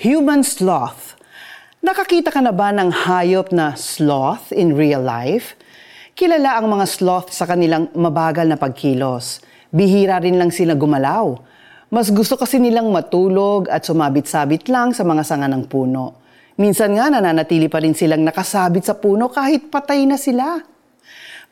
Human sloth. Nakakita ka na ba ng hayop na sloth in real life? Kilala ang mga sloth sa kanilang mabagal na pagkilos. Bihira rin lang sila gumalaw. Mas gusto kasi nilang matulog at sumabit-sabit lang sa mga sanga ng puno. Minsan nga nananatili pa rin silang nakasabit sa puno kahit patay na sila.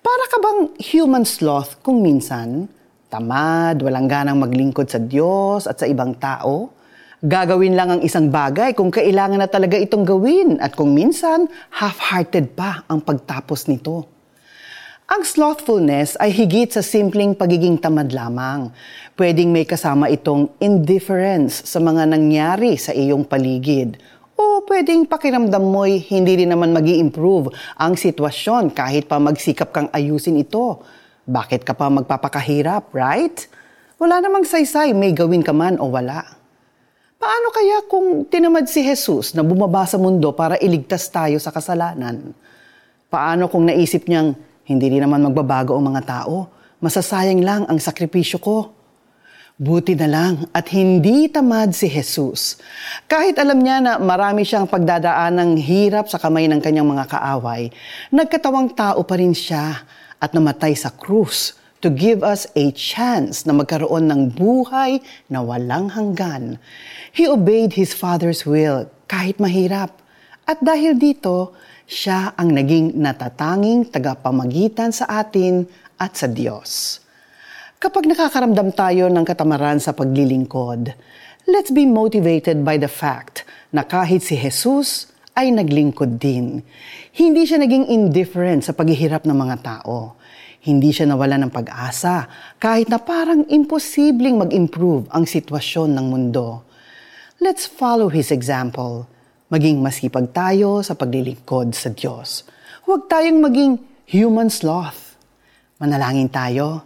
Para ka bang human sloth kung minsan? Tamad, walang ganang maglingkod sa Diyos at sa ibang tao? Gagawin lang ang isang bagay kung kailangan na talaga itong gawin at kung minsan, half-hearted pa ang pagtapos nito. Ang slothfulness ay higit sa simpleng pagiging tamad lamang. Pwedeng may kasama itong indifference sa mga nangyari sa iyong paligid. O pwedeng pakiramdam mo'y hindi rin naman mag improve ang sitwasyon kahit pa magsikap kang ayusin ito. Bakit ka pa magpapakahirap, right? Wala namang saysay, may gawin ka man o wala. Paano kaya kung tinamad si Jesus na bumaba sa mundo para iligtas tayo sa kasalanan? Paano kung naisip niyang hindi rin naman magbabago ang mga tao? Masasayang lang ang sakripisyo ko. Buti na lang at hindi tamad si Jesus. Kahit alam niya na marami siyang pagdadaan ng hirap sa kamay ng kanyang mga kaaway, nagkatawang tao pa rin siya at namatay sa krus to give us a chance na magkaroon ng buhay na walang hanggan. He obeyed his Father's will kahit mahirap. At dahil dito, siya ang naging natatanging tagapamagitan sa atin at sa Diyos. Kapag nakakaramdam tayo ng katamaran sa paglilingkod, let's be motivated by the fact na kahit si Jesus ay naglingkod din. Hindi siya naging indifferent sa paghihirap ng mga tao. Hindi siya nawala ng pag-asa kahit na parang imposibleng mag-improve ang sitwasyon ng mundo. Let's follow His example. Maging masipag tayo sa paglilingkod sa Diyos. Huwag tayong maging human sloth. Manalangin tayo.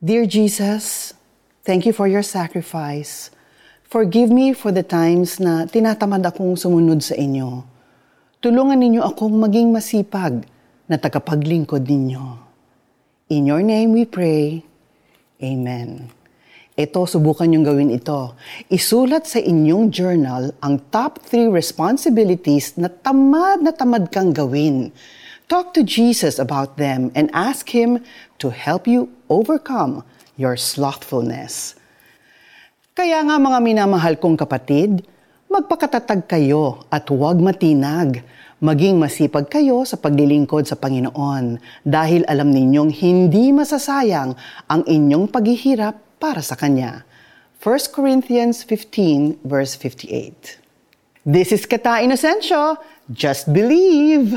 Dear Jesus, thank you for your sacrifice. Forgive me for the times na tinatamad akong sumunod sa inyo. Tulungan ninyo akong maging masipag na tagapaglingkod ninyo. In your name we pray. Amen. Ito, subukan niyong gawin ito. Isulat sa inyong journal ang top 3 responsibilities na tamad na tamad kang gawin. Talk to Jesus about them and ask Him to help you overcome your slothfulness. Kaya nga mga minamahal kong kapatid, magpakatatag kayo at huwag matinag Maging masipag kayo sa paglilingkod sa Panginoon dahil alam ninyong hindi masasayang ang inyong paghihirap para sa Kanya. 1 Corinthians 15 verse 58 This is Kata Inocencio. Just believe!